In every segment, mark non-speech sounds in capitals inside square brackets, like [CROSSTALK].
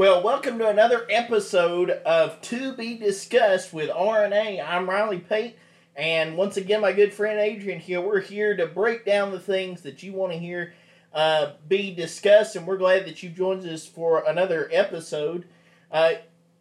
Well, welcome to another episode of To Be Discussed with RNA. I'm Riley Pate, and once again, my good friend Adrian here. We're here to break down the things that you want to hear uh, be discussed, and we're glad that you've joined us for another episode. Uh,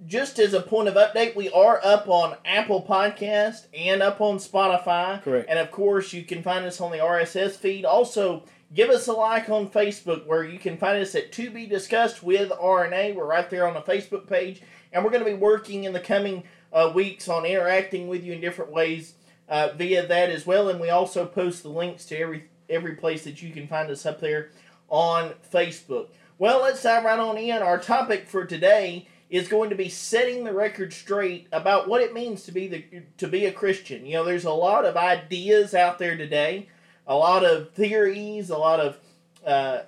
just as a point of update, we are up on Apple Podcast and up on Spotify. Correct. And of course, you can find us on the RSS feed. Also, give us a like on Facebook where you can find us at To Be Discussed with RNA. We're right there on the Facebook page. And we're going to be working in the coming uh, weeks on interacting with you in different ways uh, via that as well. And we also post the links to every every place that you can find us up there on Facebook. Well, let's dive right on in. Our topic for today is going to be setting the record straight about what it means to be the to be a Christian. You know, there's a lot of ideas out there today, a lot of theories, a lot of uh,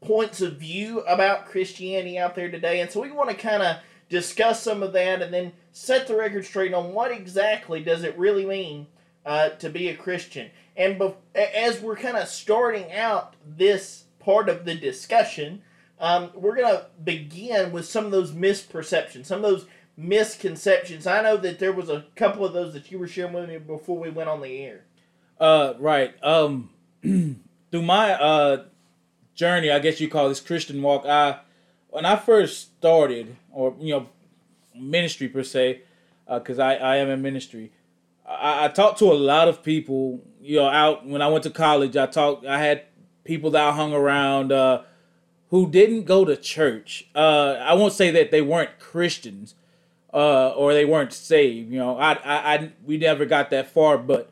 points of view about Christianity out there today, and so we want to kind of discuss some of that and then set the record straight on what exactly does it really mean uh, to be a Christian. And as we're kind of starting out this part of the discussion, um, we're going to begin with some of those misperceptions, some of those misconceptions. I know that there was a couple of those that you were sharing with me before we went on the air. Uh, right. Um, [CLEARS THROAT] through my uh journey, I guess you call this Christian walk. I when I first started, or you know, ministry per se, because uh, I I am in ministry. I, I talked to a lot of people. You know, out when I went to college, I talked. I had people that I hung around uh, who didn't go to church. Uh, I won't say that they weren't Christians uh, or they weren't saved. You know, I, I, I we never got that far, but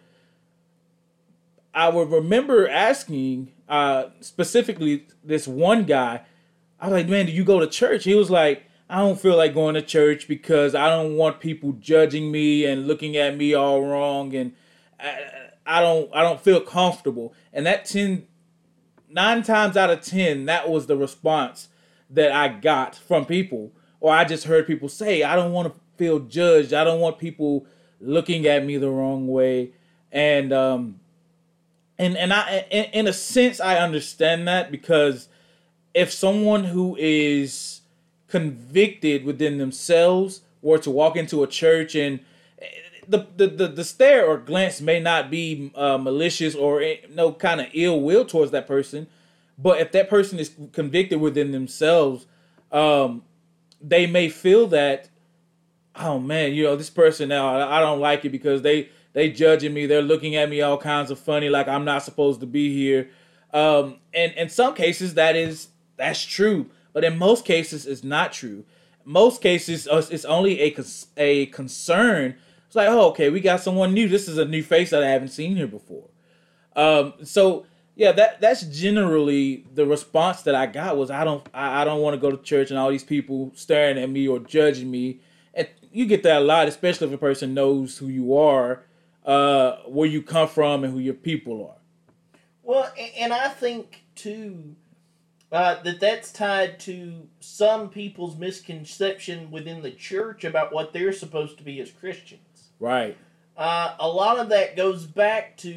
I would remember asking uh, specifically this one guy. I was like, "Man, do you go to church?" He was like, "I don't feel like going to church because I don't want people judging me and looking at me all wrong, and I, I don't I don't feel comfortable." And that ten nine times out of ten, that was the response that I got from people, or I just heard people say, "I don't want to feel judged. I don't want people looking at me the wrong way," and um, and and I in, in a sense I understand that because if someone who is convicted within themselves were to walk into a church and the the the, the stare or glance may not be uh, malicious or no kind of ill will towards that person, but if that person is convicted within themselves, um, they may feel that, oh man, you know this person now I don't like it because they they judging me. They're looking at me all kinds of funny, like I'm not supposed to be here. Um, and in some cases, that is that's true, but in most cases, it's not true. Most cases, uh, it's only a a concern. It's like, oh, okay, we got someone new. This is a new face that I haven't seen here before. Um, so yeah, that that's generally the response that I got was I don't I, I don't want to go to church and all these people staring at me or judging me. And you get that a lot, especially if a person knows who you are uh, where you come from and who your people are. Well, and I think too uh, that that's tied to some people's misconception within the church about what they're supposed to be as Christians. Right. Uh, a lot of that goes back to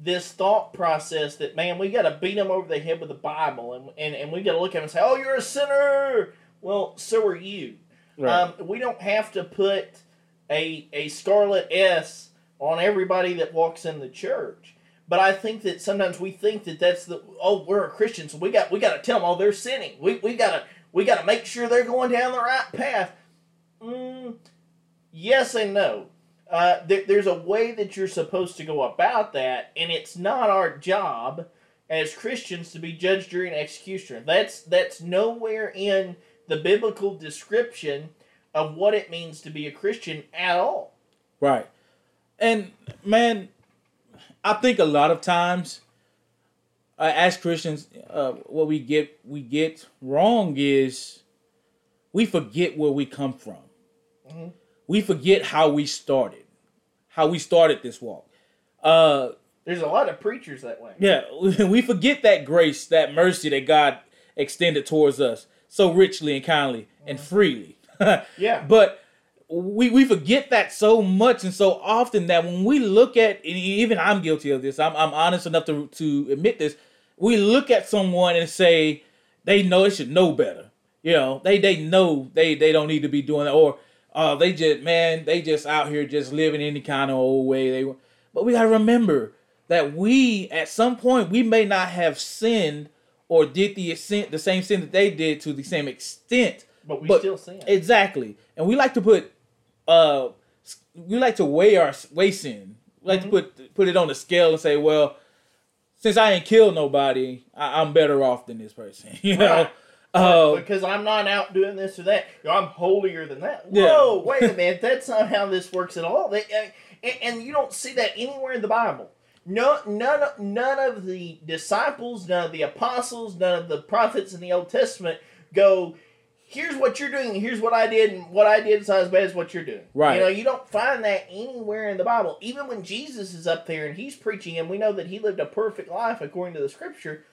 this thought process that man, we got to beat them over the head with the Bible, and and, and we got to look at them and say, "Oh, you're a sinner." Well, so are you. Right. Um, we don't have to put a a scarlet S on everybody that walks in the church. But I think that sometimes we think that that's the oh we're a Christian so we got we got to tell them oh they're sinning we we got to we got to make sure they're going down the right path. Mm, yes and no. Uh, there, there's a way that you're supposed to go about that, and it's not our job as Christians to be judge, jury, and executioner. That's that's nowhere in the biblical description of what it means to be a Christian at all. Right. And man, I think a lot of times, uh, as Christians, uh, what we get we get wrong is we forget where we come from. Mm-hmm. We forget how we started, how we started this walk. Uh, There's a lot of preachers that way. Yeah, [LAUGHS] we forget that grace, that mercy that God extended towards us so richly and kindly mm-hmm. and freely. [LAUGHS] yeah. But we, we forget that so much and so often that when we look at even I'm guilty of this. I'm, I'm honest enough to to admit this. We look at someone and say they know they should know better. You know, they they know they they don't need to be doing that, or uh, they just man, they just out here just living any kind of old way they. But we gotta remember that we at some point we may not have sinned or did the the same sin that they did to the same extent. But we But- still sin. Exactly, and we like to put, uh, we like to weigh our weigh sin. We like Mhm. to put put it on the scale and say, well, since I ain't killed nobody, I, I'm better off than this person. [LAUGHS] You know, Right. uh, because I'm not out doing this or that. I'm holier than that. Yeah. Whoa, wait a minute. That's not how this works at all. They, and, and you don't see that anywhere in the Bible. No, none, of- none of the disciples, none of the apostles, none of the prophets in the Old Testament go. Here's what you're doing. Here's what I did, and what I did is not as bad as what you're doing. Right. You know, you don't find that anywhere in the Bible. Even when Jesus is up there and he's preaching, and we know that he lived a perfect life according to the Scripture,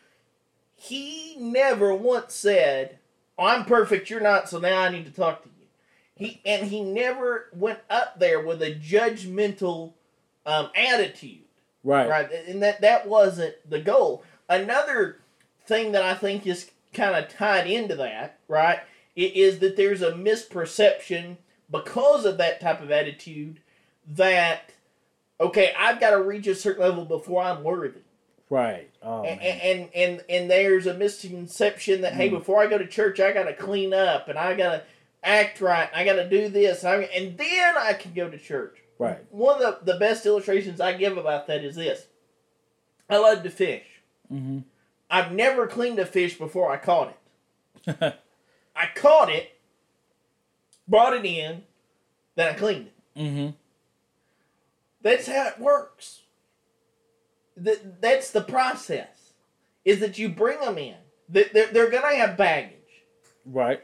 he never once said, oh, "I'm perfect, you're not, so now I need to talk to you." He and he never went up there with a judgmental um, attitude, right, right? And that that wasn't the goal. Another thing that I think is kind of tied into that, right, i- is that there's a misperception because of that type of attitude that okay, I've got to reach a certain level before I'm worthy. right. Oh, and, and and and there's a misconception that hey, Mm. before I go to church, I gotta clean up and I gotta act right. And I gotta do this, and, I, and then I can go to church. right. One of the, the best illustrations I give about that is this: I love to fish. Mm-hmm. I've never cleaned a fish before I caught it. [LAUGHS] I caught it, brought it in, then I cleaned it. mm-hmm. That's how it works. That that's the process. Is that you bring them in. That they're, they're gonna have baggage. Right.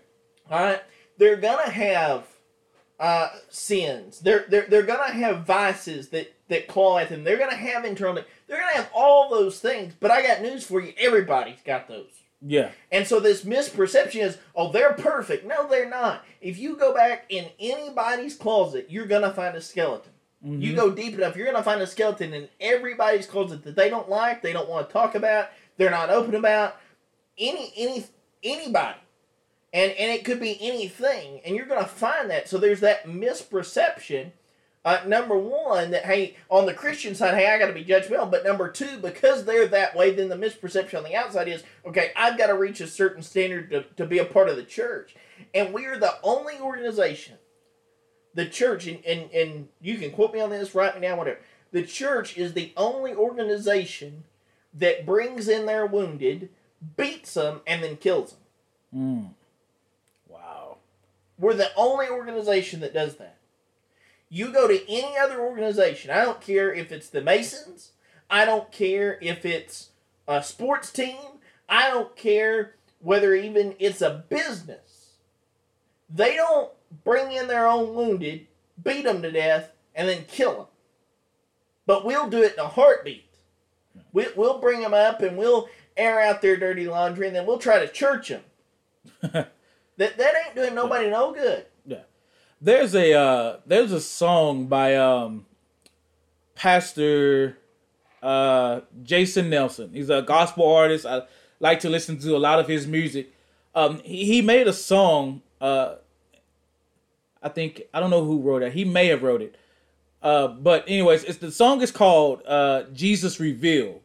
All right. They're gonna have uh, sins. They're they're they're gonna have vices that that claw at them. They're gonna have internal. They're gonna have all those things. But I got news for you. Everybody's got those. Yeah. And so this misperception is, oh, they're perfect. No, they're not. If you go back in anybody's closet, you're gonna find a skeleton. You Mhm. go deep enough, you're gonna find a skeleton in everybody's closet that they don't like, they don't want to talk about, they're not open about. Any any anybody. And and it could be anything, and you're gonna find that. So there's that misperception. Uh, number one, that hey, on the Christian side, hey, I got to be judgmental. But number two, because they're that way, then the misperception on the outside is okay. I've got to reach a certain standard to, to be a part of the church, and we are the only organization the church and, and and you can quote me on this write me down whatever the church is the only organization that brings in their wounded beats them and then kills them Mm. Wow. we're the only organization that does that you go to any other organization. I don't care if it's the masons. I don't care if it's a sports team. I don't care whether even it's a business. They don't bring in their own wounded beat them to death and then kill them but we'll do it in a heartbeat. We, we'll bring them up and we'll air out their dirty laundry and then we'll try to church them [LAUGHS] that, that ain't doing nobody no good There's a uh, there's a song by um, Pastor uh, Jason Nelson. He's a gospel artist. I like to listen to a lot of his music. Um, he, he made a song. Uh, I think I don't know who wrote it. He may have wrote it. Uh, but anyways, it's the song is called uh, Jesus Revealed.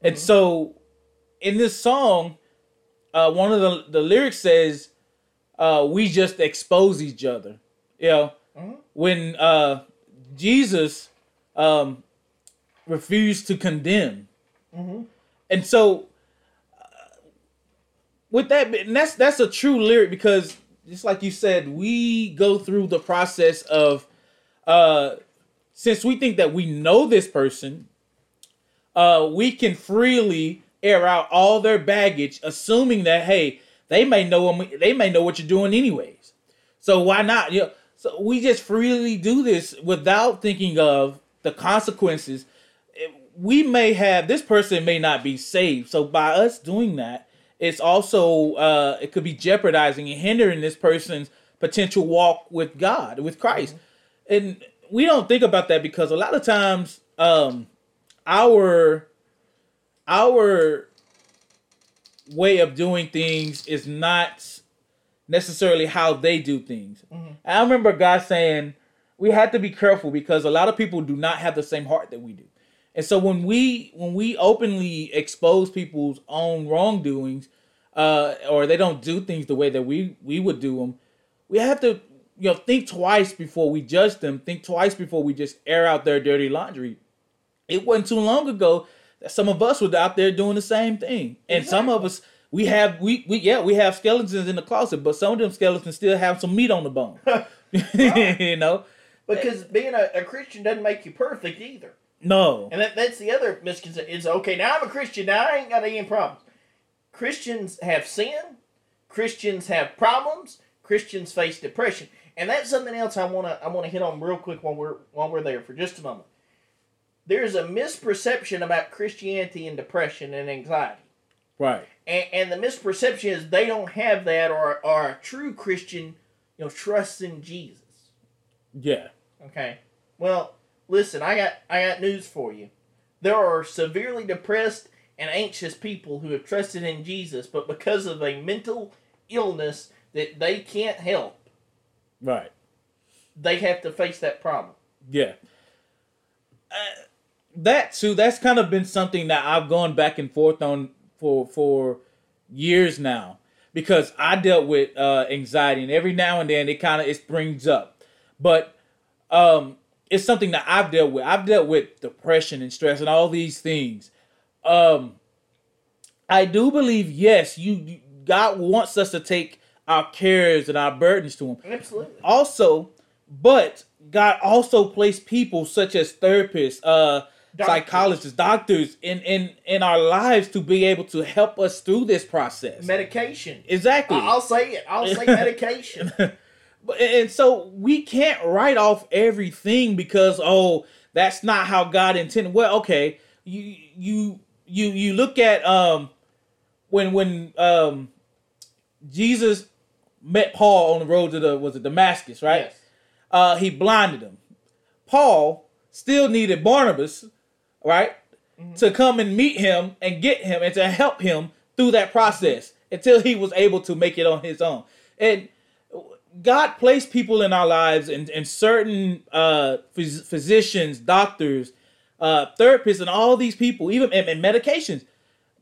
And so in this song, uh, one of the the lyrics says, uh, "We just expose each other." You know, Mhm. when uh, Jesus um, refused to condemn, Mm-hmm. and so uh, with that, and that's that's a true lyric because just like you said, we go through the process of uh, since we think that we know this person, uh, we can freely air out all their baggage, assuming that hey, they may know 'em- they may know what you're doing anyways. So why not? You know, so we just freely do this without thinking of the consequences. We may have this person may not be saved. So by us doing that, it's also uh, it could be jeopardizing and hindering this person's potential walk with God, with Christ. And we don't think about that because a lot of times um, our our way of doing things is not necessarily how they do things. I remember God saying we had to be careful because a lot of people do not have the same heart that we do. And so when we when we openly expose people's own wrongdoings, uh, or they don't do things the way that we we would do them, we have to you know think twice before we judge them. Think twice before we just air out their dirty laundry. It wasn't too long ago that some of us were out there doing the same thing, and some of us we have we we yeah we have skeletons in the closet, but some of them skeletons still have some meat on the bone. [LAUGHS] [LAUGHS] you know, Because being a, a Christian doesn't make you perfect either. no, And that, that's the other misconception. Is okay, now I'm a Christian, now I ain't got any problems. Christians have sin, Christians have problems, Christians face depression. And that's something else I wanna I wanna hit on real quick while we're while we're there for just a moment. There's a misperception about Christianity and depression and anxiety. right, And, and the misperception is they don't have that or, or a true Christian, you know, trusts in Jesus. yeah, Okay. Well, listen, I got I got news for you. There are severely depressed and anxious people who have trusted in Jesus, but because of a mental illness that they can't help, right. they have to face that problem. Yeah. Uh, that too. That's kind of been something that I've gone back and forth on for for years now because I dealt with uh, anxiety, and every now and then it kind of it springs up, but um, it's something that I've dealt with. I've dealt with depression and stress and all these things. Um, I do believe yes, you you- God wants us to take our cares and our burdens to Him Absolutely. also but god also placed people such as therapists uh Doctors. psychologists doctors in in in our lives to be able to help us through this process Medication. exactly I'll say it. I'll say [LAUGHS] medication. But- and so we can't write off everything because oh that's not how god intended well okay you you you you look at um when when um jesus met paul on the road to the was it damascus right Yes. uh, he blinded him. Paul still needed Barnabas, right, to come and meet him and get him and to help him through that process until he was able to make it on his own. And God placed people in our lives and, and certain uh, phys- physicians, doctors, uh, therapists, and all these people, even and, and medications.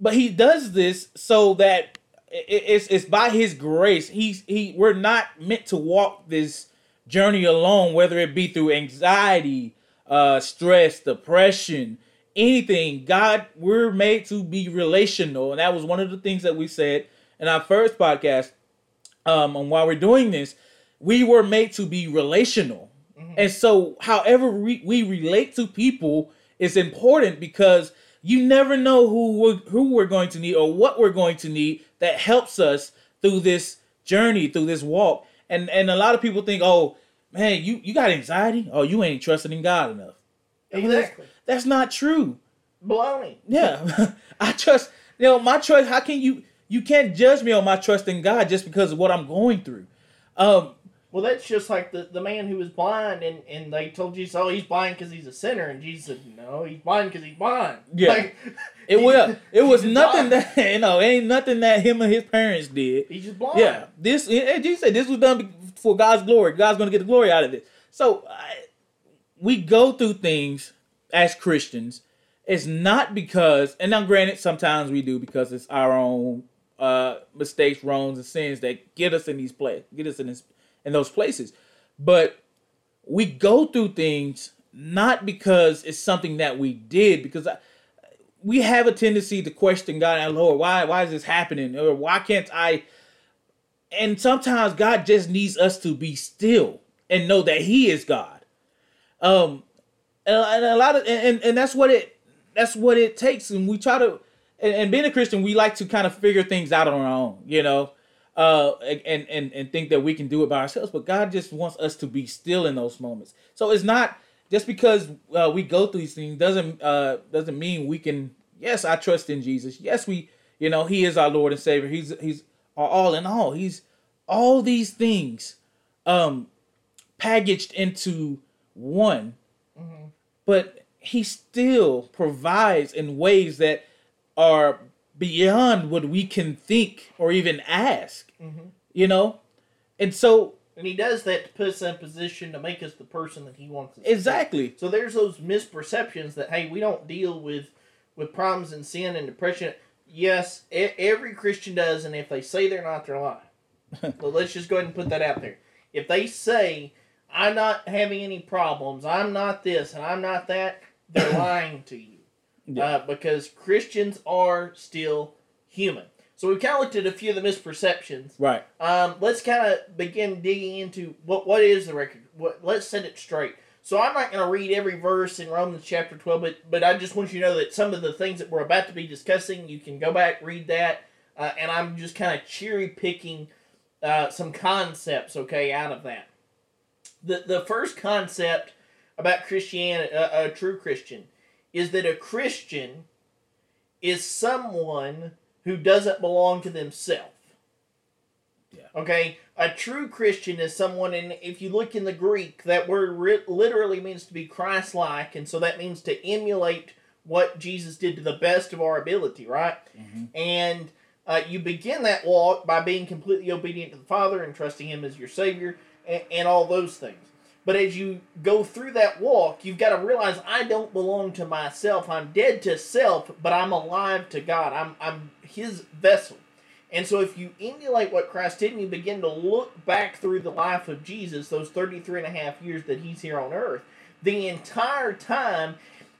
But he does this so that i- i- it's it's by his grace. He's he we're not meant to walk this journey alone, whether it be through anxiety, uh, stress, depression, anything. God, we're made to be relational, and that was one of the things that we said in our first podcast. Um, and while we're doing this, we were made to be relational, and so however we, we relate to people is important because you never know who we're, who we're going to need or what we're going to need that helps us through this journey, through this walk. And and a lot of people think, oh man, you you got anxiety, oh you ain't trusting in God enough. Exactly. That's not true. Baloney. Yeah, [LAUGHS] I trust. You know, my trust. How can you? You can't judge me on my trust in God just because of what I'm going through. Um, Well, that's just like the, the man who was blind, and, and they told Jesus, oh, he's blind because he's a sinner. And Jesus said, no, he's blind because he's blind. Yeah. Like, [LAUGHS] it was. [LAUGHS] It was nothing blind. that you know. Ain't nothing that him and his parents did. He's just blind. Yeah, this and Jesus said this was done for God's glory. God's going to get the glory out of it. So I, we go through things as Christians. It's not because, and now granted, sometimes we do because it's our own uh, mistakes, wrongs, and sins that get us in these place, get us in this, in those places. But we go through things not because it's something that we did, because I, we have a tendency to question God and Lord, why why is this happening? Or why can't I? And sometimes God just needs us to be still and know that He is God. Um, and, a lot of and, and that's what it that's what it takes. And we try to and, and being a Christian, we like to kind of figure things out on our own, you know, uh, and and and think that we can do it by ourselves. But God just wants us to be still in those moments. So it's not just because uh, we go through these things doesn't uh, doesn't mean we can. Yes, I trust in Jesus. Yes, we, you know, He is our Lord and Savior. He's He's our all in all. He's all these things, um, packaged into one. But He still provides in ways that are beyond what we can think or even ask. You know, And so And he does that to put us in a position to make us the person that he wants us exactly. to be. So there's those misperceptions that hey, we don't deal with with problems and sin and depression. Yes, e- every Christian does, and if they say they're not, they're lying. [LAUGHS] so let's just go ahead and put that out there. If they say I'm not having any problems, I'm not this, and I'm not that, they're [COUGHS] lying to you. Yeah. Uh, because Christians are still human. So we've kind of looked at a few of the misperceptions. Right. Um, let's kind of begin digging into what what is the record. What let's set it straight. So I'm not going to read every verse in Romans chapter 12, but but I just want you to know that some of the things that we're about to be discussing, you can go back read that, uh, and I'm just kind of cherry picking uh, some concepts, okay, out of that. The the first concept about Christianity, uh, a true Christian, is that a Christian is someone who doesn't belong to themselves. Yeah. Okay, a true Christian is someone, and if you look in the Greek, that word ri- literally means to be Christ-like, and so that means to emulate what Jesus did to the best of our ability, right? Mhm. And uh, you begin that walk by being completely obedient to the Father and trusting Him as your Savior, and, and all those things. But as you go through that walk, you've got to realize I don't belong to myself. I'm dead to self, but I'm alive to God. I'm I'm His vessel. And so if you emulate what Christ did and you begin to look back through the life of Jesus, those 33 and a half years that he's here on earth, the entire time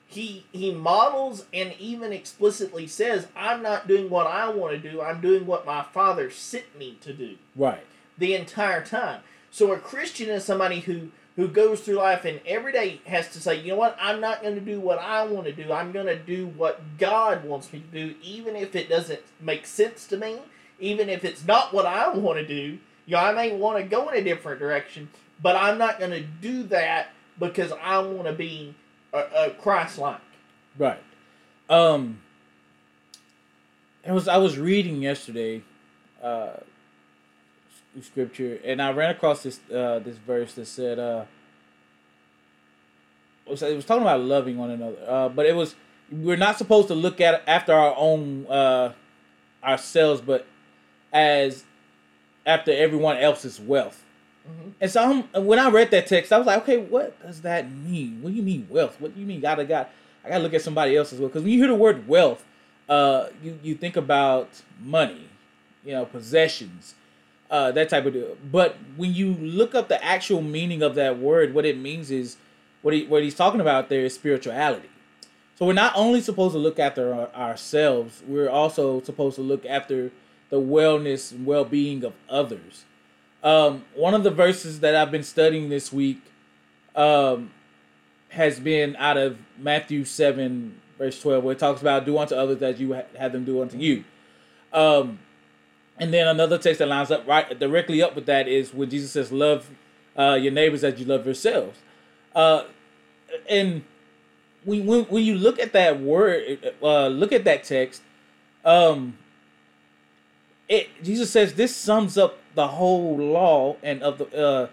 he he models and even explicitly says, I'm not doing what I want to do, I'm doing what my father sent me to do Right. the entire time. So a Christian is somebody who who goes through life and every day has to say, you know what, I'm not going to do what I want to do. I'm going to do what God wants me to do, even if it doesn't make sense to me, even if it's not what I want to do. You know, I may want to go in a different direction, but I'm not going to do that because I want to be a, a Christ-like. Right. Um it was I was reading yesterday uh scripture and I ran across this uh this verse that said uh it was, it was talking about loving one another. Uh but it was we're not supposed to look at after our own uh ourselves but as after everyone else's wealth. Mhm. And so I'm, when I read that text, I was like, okay, what does that mean? What do you mean wealth? What do you mean gotta got? I gotta look at somebody else's wealth because when you hear the word wealth, uh, you you think about money, you know, possessions, uh, that type of deal. But when you look up the actual meaning of that word, what it means is what he what he's talking about there is spirituality. So we're not only supposed to look after our, ourselves, we're also supposed to look after the wellness and well being of others. Um, one of the verses that I've been studying this week um, has been out of Matthew 7, verse 12, where it talks about do unto others as you ha- have them do unto you. Um, and then another text that lines up right directly up with that is when Jesus says, Love uh, your neighbors as you love yourselves. Uh, and when, when, when you look at that word, uh, look at that text, um, it Jesus says this sums up the whole law and of the uh,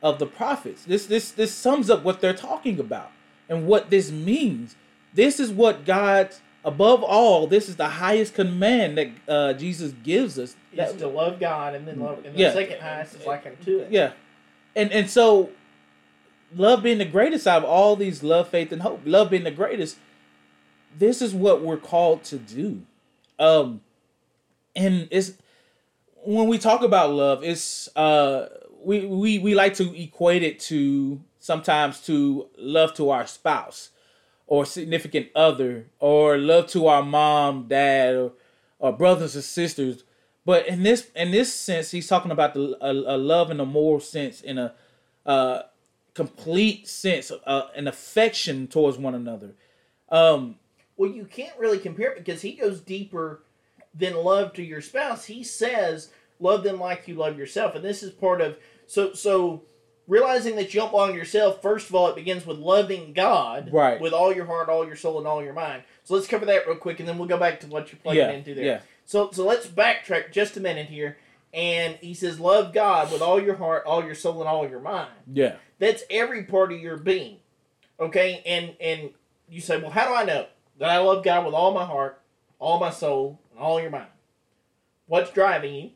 of the prophets. This this this sums up what they're talking about and what this means. This is what God, above all, this is the highest command that uh, Jesus gives us. Is to love God and then love, and the Yeah. second highest is like unto it. yeah, and and so love being the greatest out of all these love, faith, and hope. Love being the greatest. This is what we're called to do, um, and it's when we talk about love, it's uh, we we we like to equate it to sometimes to love to our spouse or significant other or love to our mom, dad, or, or brothers and sisters. But in this in this sense, he's talking about the a, a love in a moral sense, in a uh, complete sense, uh, an affection towards one another. Um, Well, you can't really compare because he goes deeper than love to your spouse. He says, "Love them like you love yourself," and this is part of so so realizing that you don't belong to yourself. First of all, it begins with loving God Right. with all your heart, all your soul, and all your mind. So let's cover that real quick, and then we'll go back to what you're plugging yeah, into there. yeah, So so let's backtrack just a minute here. And he says, "Love God with all your heart, all your soul, and all your mind." yeah, That's every part of your being. Okay? And and you say, Well, how do I know that I love God with all my heart, all my soul, and all your mind? What's driving you?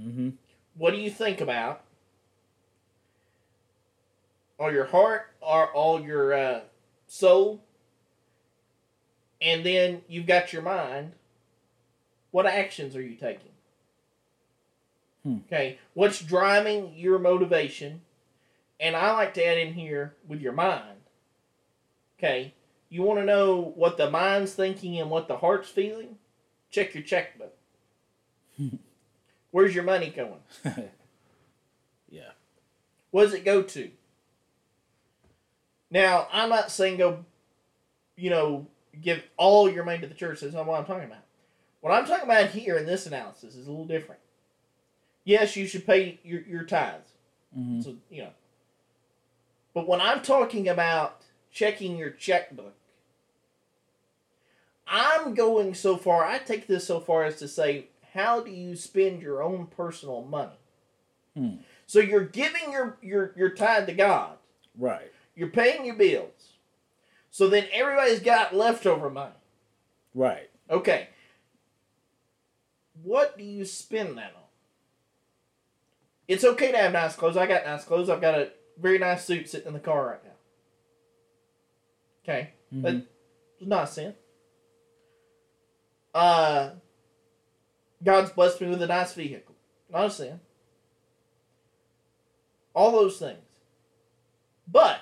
mm-hmm. What do you think about? All your heart, or all your uh, soul, and then you've got your mind. What actions are you taking? Hmm. Okay, what's driving your motivation? And I like to add in here with your mind. Okay, you want to know what the mind's thinking and what the heart's feeling? Check your checkbook. [LAUGHS] Where's your money going? [LAUGHS] yeah. What does it go to? Now, I'm not saying go, you know, give all your money to the church. That's not what I'm talking about. What I'm talking about here in this analysis is a little different. Yes, you should pay your, your tithes. Mhm. So, you know. But when I'm talking about checking your checkbook, I'm going so far, I take this so far as to say, how do you spend your own personal money? Hmm. So you're giving your, your, your tithe to God. Right. You're paying your bills. So then everybody's got leftover money. Right. Okay. What do you spend that on? It's okay to have nice clothes. I got nice clothes. I've got a very nice suit sitting in the car right now. Okay. Mhm. But it's not a sin. Uh, God's blessed me with a nice vehicle. Not a sin. All those things. But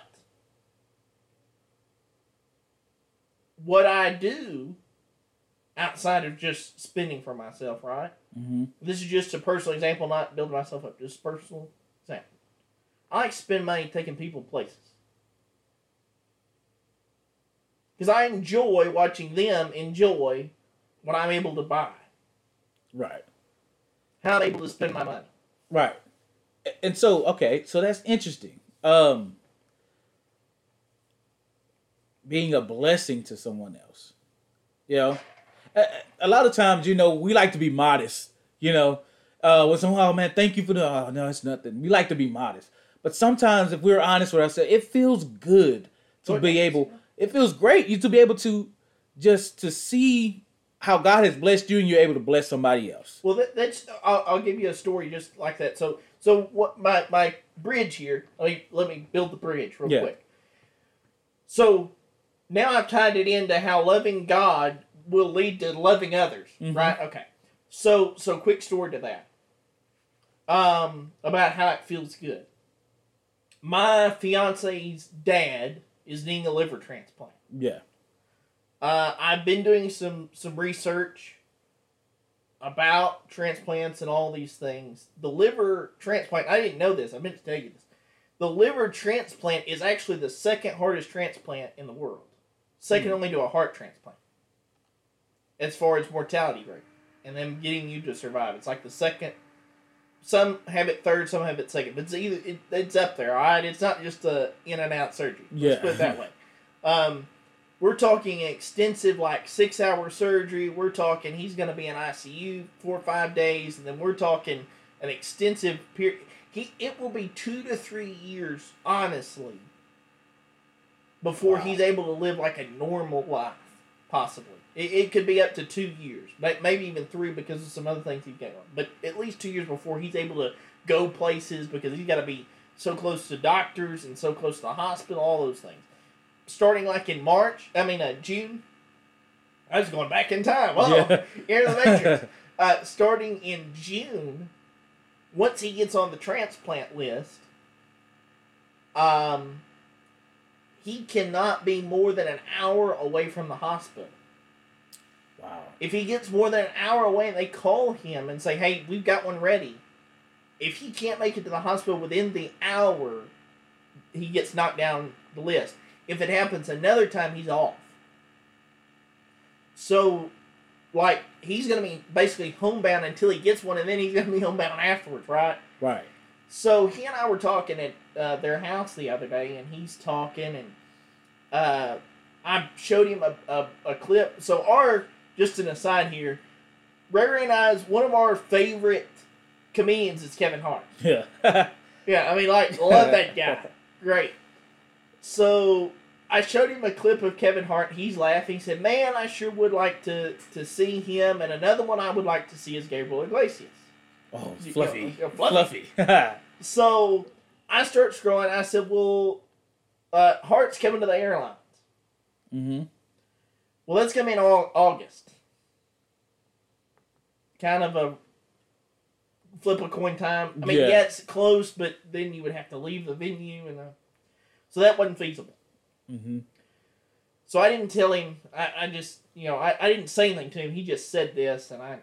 what I do outside of just spending for myself, right? hmm This is just a personal example, not building myself up. Just personal example. I like to spend money taking people places. Because I enjoy watching them enjoy what I'm able to buy. Right. How I'm able to spend my money. Right. And so, okay, so that's interesting. Um being a blessing to someone else. You know, a, a lot of times, you know, we like to be modest, you know. Uh when someone, oh man, thank you for the oh no, it's nothing. We like to be modest. But sometimes if we're honest with ourselves, it feels good to be able it feels great you to be able to just to see how God has blessed you and you're able to bless somebody else. Well, that, that's I'll, I'll give you a story just like that. So, so what my my bridge here? Let me let me build the bridge real Yeah. quick. So now I've tied it into how loving God will lead to loving others, Mhm. right? Okay. So so quick story to that. Um, about how it feels good. My fiance's dad is needing a liver transplant. Yeah. Uh, I've been doing some some research about transplants and all these things. The liver transplant, I didn't know this. I meant to tell you this. The liver transplant is actually the second hardest transplant in the world, second only to a heart transplant, as far as mortality rate and them getting you to survive. It's like the second. Some have it third, some have it second, but it's either it, it's up there. All right, it's not just a in and out surgery. Let's put it that way. Um, we're talking extensive, like six hour surgery. We're talking he's going to be in ICU four or five days, and then we're talking an extensive period. He it will be two to three years, honestly, before Wow. he's able to live like a normal life. Possibly, it, it could be up to two years, maybe even three because of some other things he's got on. But at least two years before he's able to go places because he's got to be so close to doctors and so close to the hospital, all those things starting like in March. I mean, uh, June. I was going back in time. Oh, Yeah. [LAUGHS] you're the matrix. Uh, starting in June, once he gets on the transplant list, um, he cannot be more than an hour away from the hospital. Wow. If he gets more than an hour away and they call him and say, hey, we've got one ready, if he can't make it to the hospital within the hour, he gets knocked down the list. If it happens another time, he's off. So, like, he's going to be basically homebound until he gets one, and then he's going to be homebound afterwards, right? Right. So he and I were talking at uh, their house the other day, and he's talking, and uh, I showed him a, a, a clip. So our, just an aside here, Ray Ray and I's one of our favorite comedians is Kevin Hart. [LAUGHS] Yeah. [LAUGHS] Yeah, I mean, like, love that guy. [LAUGHS] Great. So I showed him a clip of Kevin Hart. He's laughing. He said, "Man, I sure would like to to see him." And another one I would like to see is Gabriel Iglesias. Oh, fluffy. you know, fluffy. fluffy. [LAUGHS] So I start scrolling. I said, "Well, uh, Hart's coming to the airlines. Mm-hmm. Well, that's gonna be in au- August. Kind of a flip a coin time. I mean, Yeah. yeah, it's close, but then you would have to leave the venue, and uh, so that wasn't feasible. Mm-hmm. So I didn't tell him. I, I just, you know, I, I didn't say anything to him. He just said this, and I.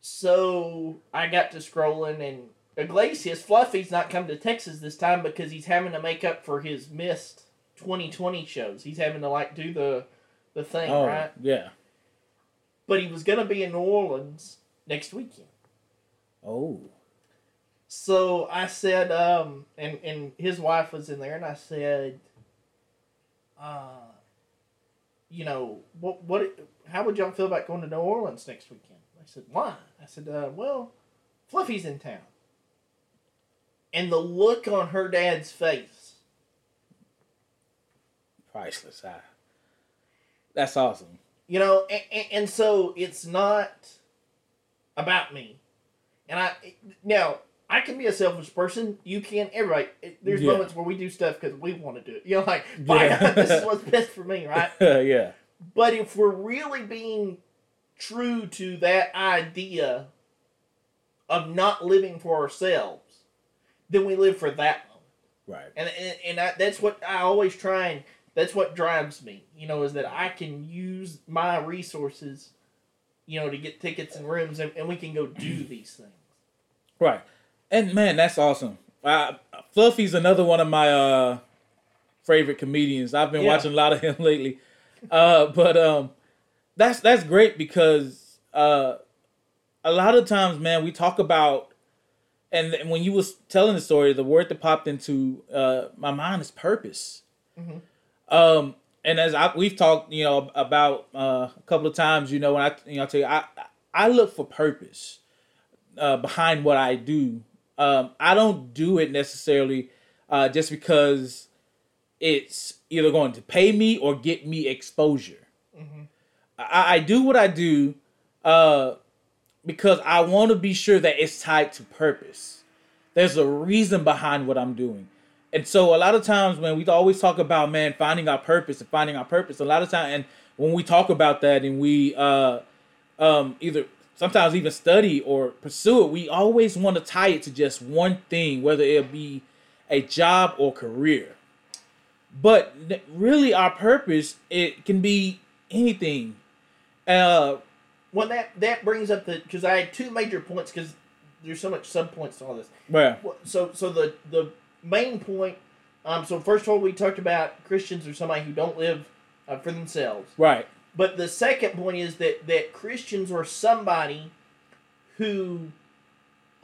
So I got to scrolling, and Iglesias Fluffy's not coming to Texas this time because he's having to make up for his missed 2020 shows. He's having to like do the, the thing, Oh, right? yeah. But he was gonna be in New Orleans next weekend. Oh. So I said, um, and and his wife was in there, and I said, uh, you know, what what, how would y'all feel about going to New Orleans next weekend? I said, why? I said, uh, well, Fluffy's in town, and the look on her dad's face. Priceless. I, that's awesome. You know, and, and, and so it's not about me. And I now I can be a selfish person. You can. Everybody. There's Yeah. moments where we do stuff because we want to do it. You know, like Yeah. [LAUGHS] this is what's best for me, right? [LAUGHS] yeah. But if we're really being true to that idea of not living for ourselves, then we live for that moment. Right. And and, and I, that's what I always try and that's what drives me. You know, is that I can use my resources, you know, to get tickets and rooms, and, and we can go do [CLEARS THROAT] these things. Right. And man, that's awesome. Uh, Fluffy's another one of my uh, favorite comedians. I've been Yeah. watching a lot of him [LAUGHS] lately. Uh, but um, that's that's great because uh, a lot of times, man, we talk about, and, when you was telling the story, the word that popped into uh, my mind is purpose. Mhm. Um, and as I, we've talked, you know, about uh, a couple of times, you know, when I, you know, I tell you, I, I look for purpose uh, behind what I do. Um, I don't do it necessarily uh, just because it's either going to pay me or get me exposure. I, I do what I do uh, because I want to be sure that it's tied to purpose. There's a reason behind what I'm doing. And so a lot of times when we always talk about man finding our purpose and finding our purpose, a lot of time and when we talk about that and we uh, um, either sometimes even study or pursue it, we always want to tie it to just one thing, whether it be a job or career. But really, our purpose it can be anything. Uh, Well, that that brings up the because I had two major points because there's so much sub points to all this. Well, So so the the main point. Um, so first of all, we talked about Christians are somebody who don't live uh, for themselves. right, But the second point is that that Christians are somebody who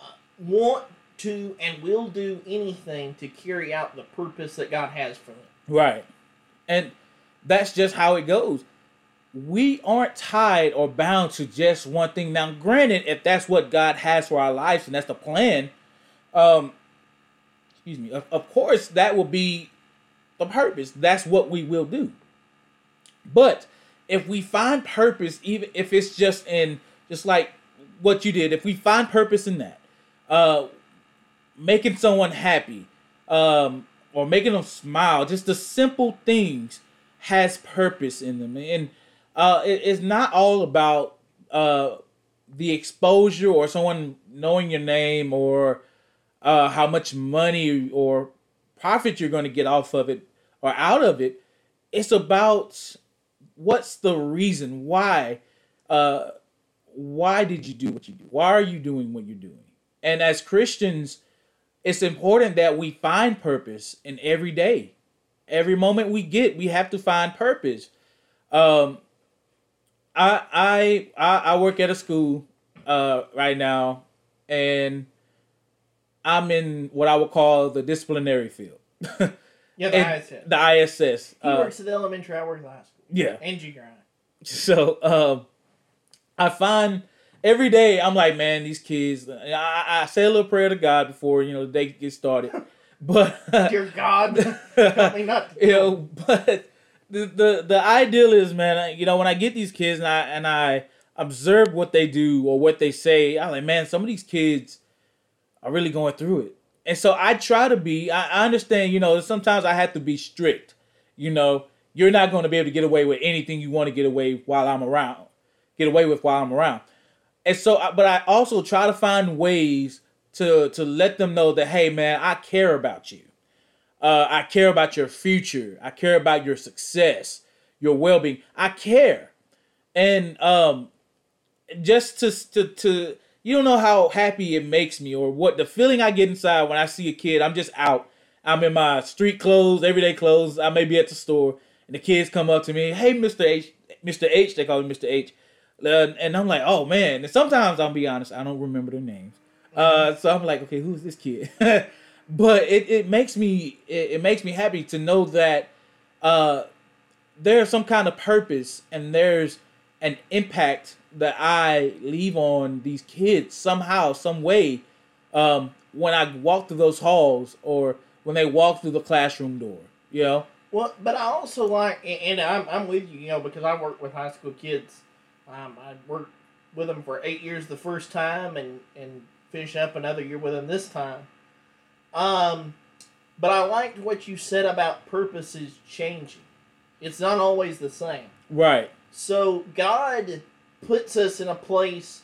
uh, want to and will do anything to carry out the purpose that God has for them. right, and that's just how it goes. We aren't tied or bound to just one thing. Now, granted, if that's what God has for our lives and that's the plan, um, excuse me, of, of course that will be the purpose. That's what we will do. But if we find purpose, even if it's just in just like what you did, if we find purpose in that, uh, making someone happy, um, or making them smile, just the simple things has purpose in them, and uh, it- it's not all about uh, the exposure or someone knowing your name or uh, how much money or profit you're going to get off of it or out of it. It's about what's the reason? Why? Uh why did you do what you do? Why are you doing what you're doing? And as christians it's important that we find purpose in every day. Every moment we get we have to find purpose. Um i i i, work at a school uh right now and i'm in what i would call the disciplinary field [LAUGHS] Yeah, the ISS. the iss He uh, works at the elementary. I work at the high school. yeah And junior high. [LAUGHS] So um, I find every day I'm like, man, these kids. I, I say a little prayer to God before you know the day gets started, [LAUGHS] but Dear God, not. You know, but the, the the ideal is, man, you know, when I get these kids and I and I observe what they do or what they say, I'm like, man, some of these kids are really going through it, and so I try to be. I, I understand, you know, sometimes I have to be strict. You know, you're not going to be able to get away with anything you want to get away while I'm around. Get away with while I'm around. And so, but I also try to find ways to to let them know that, hey, man, I care about you. Uh, I care about your future. I care about your success, your well being. I care, and um, just to to to you don't know how happy it makes me or what the feeling I get inside when I see a kid. I'm just out. I'm in my street clothes, everyday clothes. I may be at the store, and the kids come up to me, "Hey, Mr. H, Mr. H." They call me Mr. H, uh, and I'm like, "Oh man!" And sometimes I'll be honest, I don't remember their names. Uh, so I'm like, "Okay, who's this kid?" [LAUGHS] but it, it makes me it, it makes me happy to know that uh, there's some kind of purpose and there's an impact that I leave on these kids somehow, some way, um, when I walk through those halls or when they walk through the classroom door. You know. Well, but I also like, and I'm I'm with you, you know, because I work with high school kids. Um, I worked with them for eight years the first time, and and finishing up another year with them this time. Um, but I liked what you said about purposes changing. It's not always the same. Right. So God puts us in a place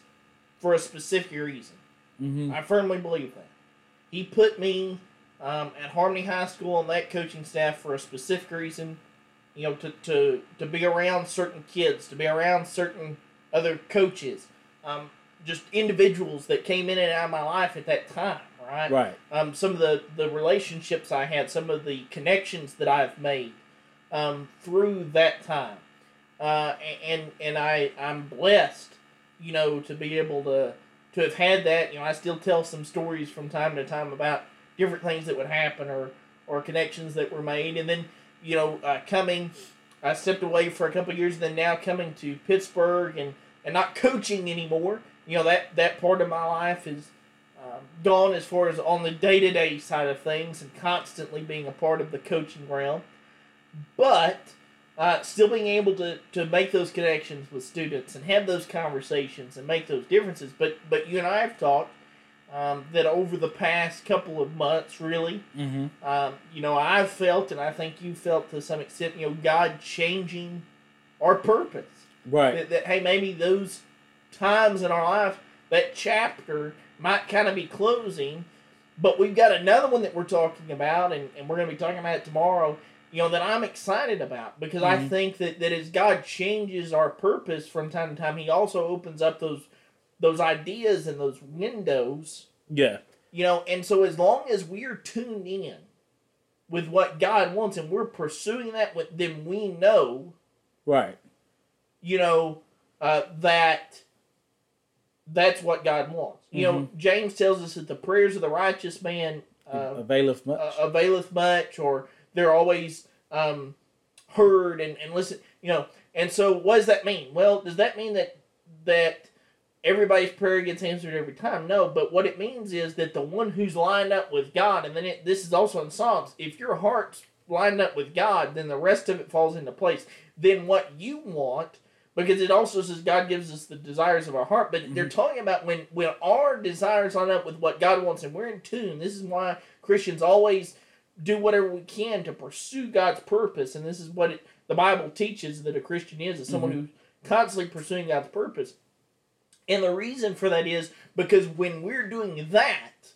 for a specific reason. Mm-hmm. I firmly believe that. He put me um, at Harmony High School on that coaching staff for a specific reason. You know, to, to, to be around certain kids, to be around certain other coaches, um, just individuals that came in and out of my life at that time, right? Right. Um, some of the, the relationships I had, some of the connections that I've made um, through that time. Uh, and and I I'm blessed, you know, to be able to to have had that. You know, I still tell some stories from time to time about different things that would happen or or connections that were made, and then you know uh, coming. I stepped away for a couple years, and then now coming to Pittsburgh and, and not coaching anymore. You know that that part of my life is gone as far as on the day to day side of things, and constantly being a part of the coaching realm. But uh, still being able to, to make those connections with students and have those conversations and make those differences. But but you and I have talked um, that over the past couple of months, really, Mm-hmm. um, you know, I've felt and I think you felt to some extent, you know, God changing our purpose. Right. That, that hey, maybe those times in our life, that chapter might kind of be closing, but we've got another one that we're talking about, and, and we're going to be talking about it tomorrow you know that I'm excited about because I Mhm. think that, that as God changes our purpose from time to time, He also opens up those those ideas and those windows, Yeah. you know. And so as long as we're tuned in with what God wants and we're pursuing that, with then we know, Right. you know, uh, that that's what God wants. You know, James tells us that the prayers of the righteous man. Uh, Availeth much. uh, availeth much, or they're always um, heard and, and listen. You know, and so what does that mean? Well, does that mean that that everybody's prayer gets answered every time? No, but what it means is that the one who's lined up with God, and then it, this is also in Psalms. If your heart's lined up with God, then the rest of it falls into place. Then what you want. Because it also says God gives us the desires of our heart, but they're mhm. talking about when when our desires line up with what God wants, and we're in tune. This is why Christians always do whatever we can to pursue God's purpose, and this is what it, the Bible teaches that a Christian is: is someone mhm. who's constantly pursuing God's purpose. And the reason for that is because when we're doing that,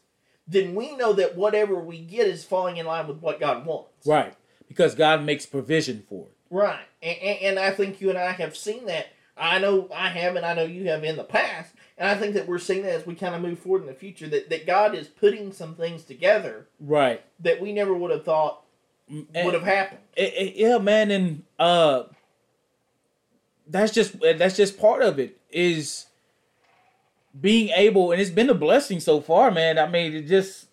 then we know that whatever we get is falling in line with what God wants. right. Because God makes provision for it. Right. And, and, and I think you and I have seen that. I know I have, and I know you have in the past. And I think that we're seeing that as we kind of move forward in the future, that, that God is putting some things together Right. that we never would have thought And- eh, would have happened. it, it- yeah, man, and uh, that's just that's just part of it is being able, and it's been a blessing so far, man. I mean, it just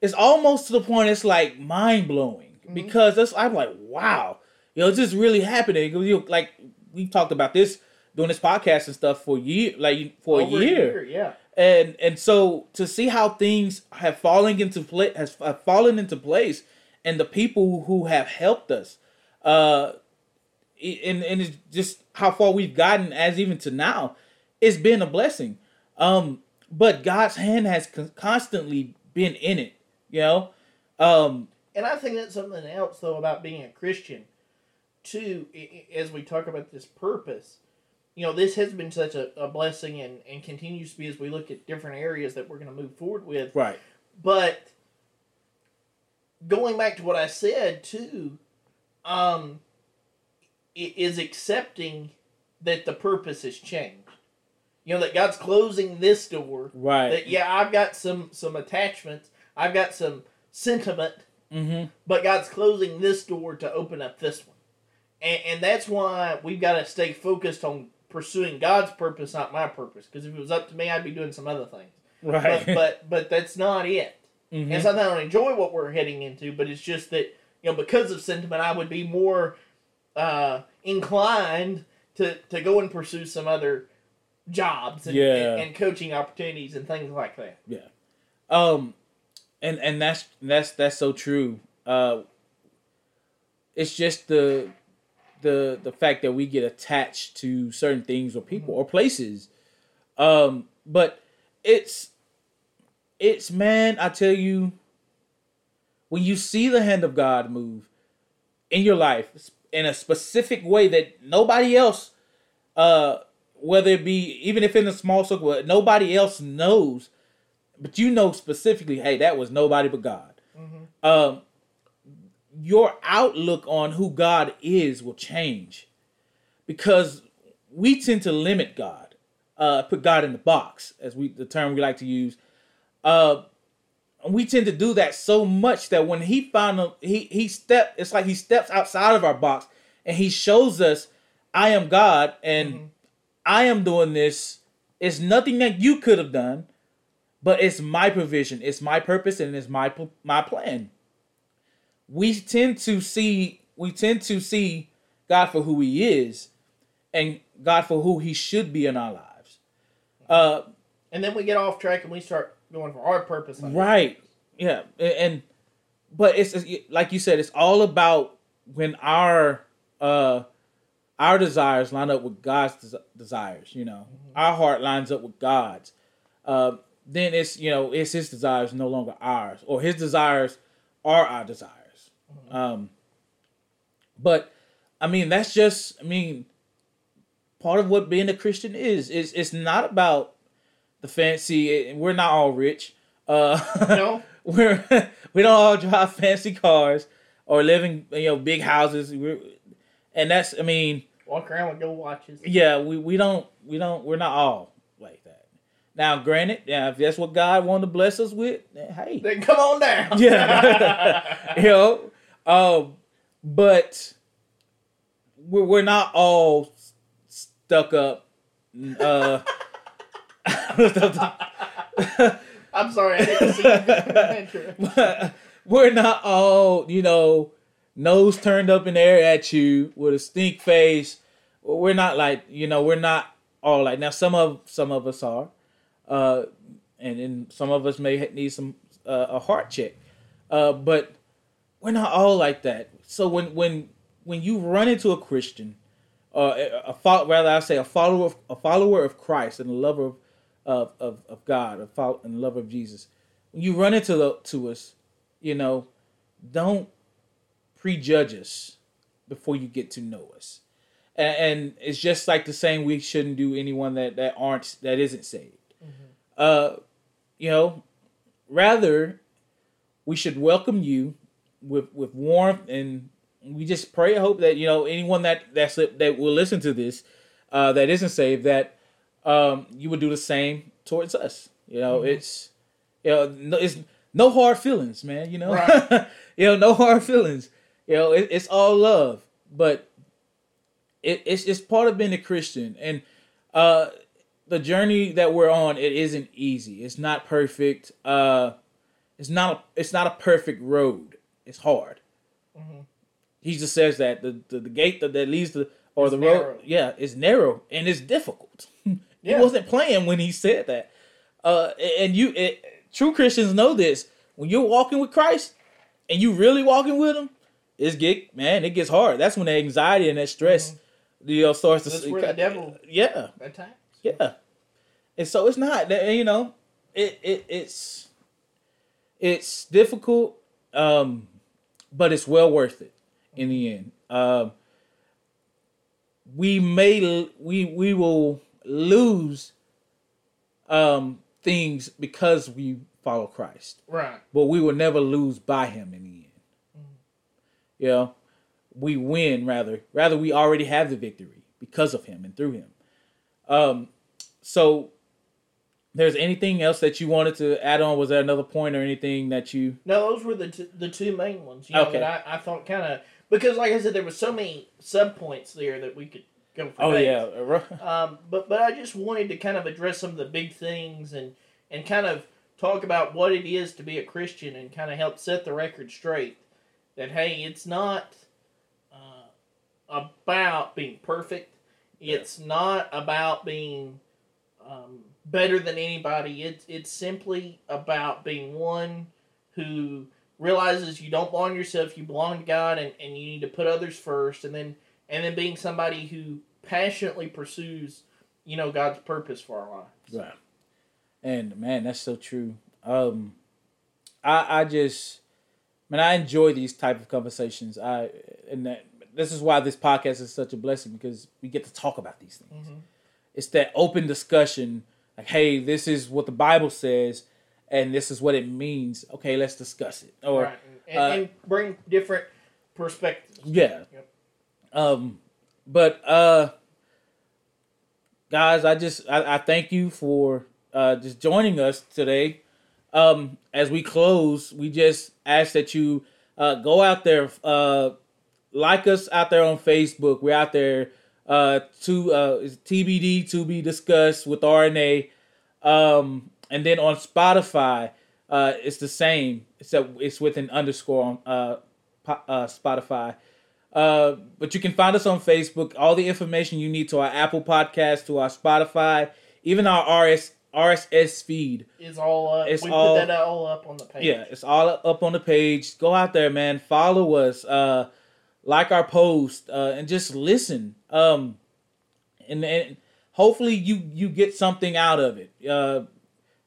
it's almost to the point it's like mind blowing mm-hmm. because it's I'm like, wow, you know, it's just really happening. You know, like we talked about this doing this podcast and stuff for year, like for Over a year yeah. and and so to see how things have fallen into place has have fallen into place and the people who have helped us uh and and it's just how far we've gotten as even to now it's been a blessing um but god's hand has con- constantly been in it. You know, um, And I think that's something else though about being a Christian, too. As we talk about this purpose, you know, this has been such a, a blessing and and continues to be as we look at different areas that we're going to move forward with. right, But going back to what I said too, um, is accepting that the purpose has changed. You know that God's closing this door. right, That yeah, I've got some some attachments. I've got some sentiment, mm-hmm. but God's closing this door to open up this one, and and that's why we've got to stay focused on pursuing God's purpose, not my purpose. Because if it was up to me, I'd be doing some other things. right, But but but that's not it. Mhm. And so I don't enjoy what we're heading into, but it's just that you know because of sentiment, I would be more uh, inclined to to go and pursue some other jobs and, Yeah. and, and coaching opportunities and things like that. Yeah. Um, and and that's that's that's so true. Uh, it's just the the the fact that we get attached to certain things or people or places. Um, but it's it's man, I tell you, when you see the hand of God move in your life in a specific way that nobody else, uh, whether it be even if in a small circle, nobody else knows but you know specifically, hey, that was nobody but God. Um, your outlook on who God is will change because we tend to limit God, uh, put God in the box, as we the term we like to use. Uh, and we tend to do that so much that when he found he he step, it's like he steps outside of our box and he shows us, I am God and I am doing this. It's nothing that you could have done but it's my provision, it's my purpose, and it's my my plan. We tend to see we tend to see God for who He is, and God for who He should be in our lives. Uh, And then we get off track and we start going for our purpose. like- right? Yeah, a- and but it's it's- like you said, it's all about when our uh our desires line up with God's des- desires. You know, our heart lines up with God's. Uh, then it's you know it's His desires no longer ours, or His desires are our desires. Um, but I mean that's just I mean part of what being a Christian is. Is it's not about the fancy. We're not all rich. Uh, No? [LAUGHS] we're [LAUGHS] we don't all drive fancy cars or live in you know big houses. We're, and that's I mean Walk around with gold watches. yeah we, we don't we don't we're not all like that. Now granted, yeah, if that's what God wanted to bless us with, then, hey, Then come on down. Yeah. [LAUGHS] you know, um, but we're we're not all stuck up. Uh, [LAUGHS] I'm sorry, I didn't see you. [LAUGHS] We're not all, you know, nose turned up in the air at you with a stink face. We're not like, you know, we're not all like. Now, some of some of us are, uh, and then some of us may need some uh, a heart check, uh, but we're not all like that. So when when when you run into a Christian, uh, a, a rather I say a follower of a follower of Christ and a lover of of of, of God, a follow, and lover of Jesus, when you run into the, to us, you know, don't prejudge us before you get to know us, and, and it's just like the saying we shouldn't do anyone that that aren't that isn't saved. Uh, you know, rather we should welcome you with with warmth and we just pray and hope that you know anyone that that's that will listen to this uh, that isn't saved that um, you would do the same towards us. You know, it's you know no, it's no hard feelings, man. You know, Right. [LAUGHS] you know, no hard feelings. You know, it, it's all love, but it, it's it's part of being a Christian and uh, the journey that we're on. It isn't easy. It's not perfect. Uh, it's not a, it's not a perfect road. It's hard. Mhm. just says that the, the, the gate that, that leads to or It's the road, narrow. yeah, is narrow and it's difficult. [LAUGHS] Yeah. He wasn't playing when he said that. Uh, and you, it, true Christians know this. When you're walking with Christ and you really walking with Him, it's get man, it gets hard. That's when the anxiety and that stress, you know, starts to. Mm-hmm. That's where the devil- Yeah, yeah. And so it's not that you know, it it it's it's difficult, um, but it's well worth it in the end. Um, we may we we will lose um, things because we follow Christ, Right. but we will never lose by Him in the end. You know, we win rather. Rather, we already have the victory because of Him and through Him. Um, so, there's anything else that you wanted to add on? Was there another point or anything that you? No, those were the t- the two main ones. You know, Okay. that I, I thought kind of because, like I said, there were so many sub points there that we could go for. Oh days. yeah, Um, but but I just wanted to kind of address some of the big things and and kind of talk about what it is to be a Christian and kind of help set the record straight. That hey, it's not uh, about being perfect. It's not about being um, better than anybody. It's it's simply about being one who realizes you don't belong to yourself. You belong to God, and, and you need to put others first, and then and then being somebody who passionately pursues, you know, God's purpose for our lives. Right. And man, that's so true. Um I I just man, I enjoy these type of conversations. I and that this is why this podcast is such a blessing because we get to talk about these things. Mhm. It's that open discussion, like, hey, this is what the Bible says, and this is what it means. Okay, let's discuss it. Or right, and, uh, and bring different perspectives. yeah. Yep. Um, but uh, guys, I just I, I thank you for uh just joining us today. Um, as we close, we just ask that you uh go out there, uh, like us out there on Facebook. We're out there. Uh, to uh, TBD to be discussed with RNA. Um, and then on Spotify, uh, it's the same. Except it's with an underscore on uh, po- uh, Spotify. Uh, but you can find us on Facebook. All the information you need to our Apple Podcast, to our Spotify, even our RS RSS feed. Is all up. It's we all- put that all up on the page. Yeah, it's all up on the page. Go out there, man. Follow us. Uh, like our post, uh, and just listen. Um, and, and hopefully you you get something out of it. Uh,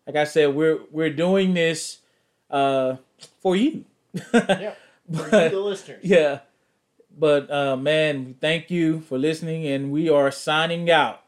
like I said, we're we're doing this uh for you. Yeah. [LAUGHS] For you, the listeners. yeah. But uh man, thank you for listening and we are signing out.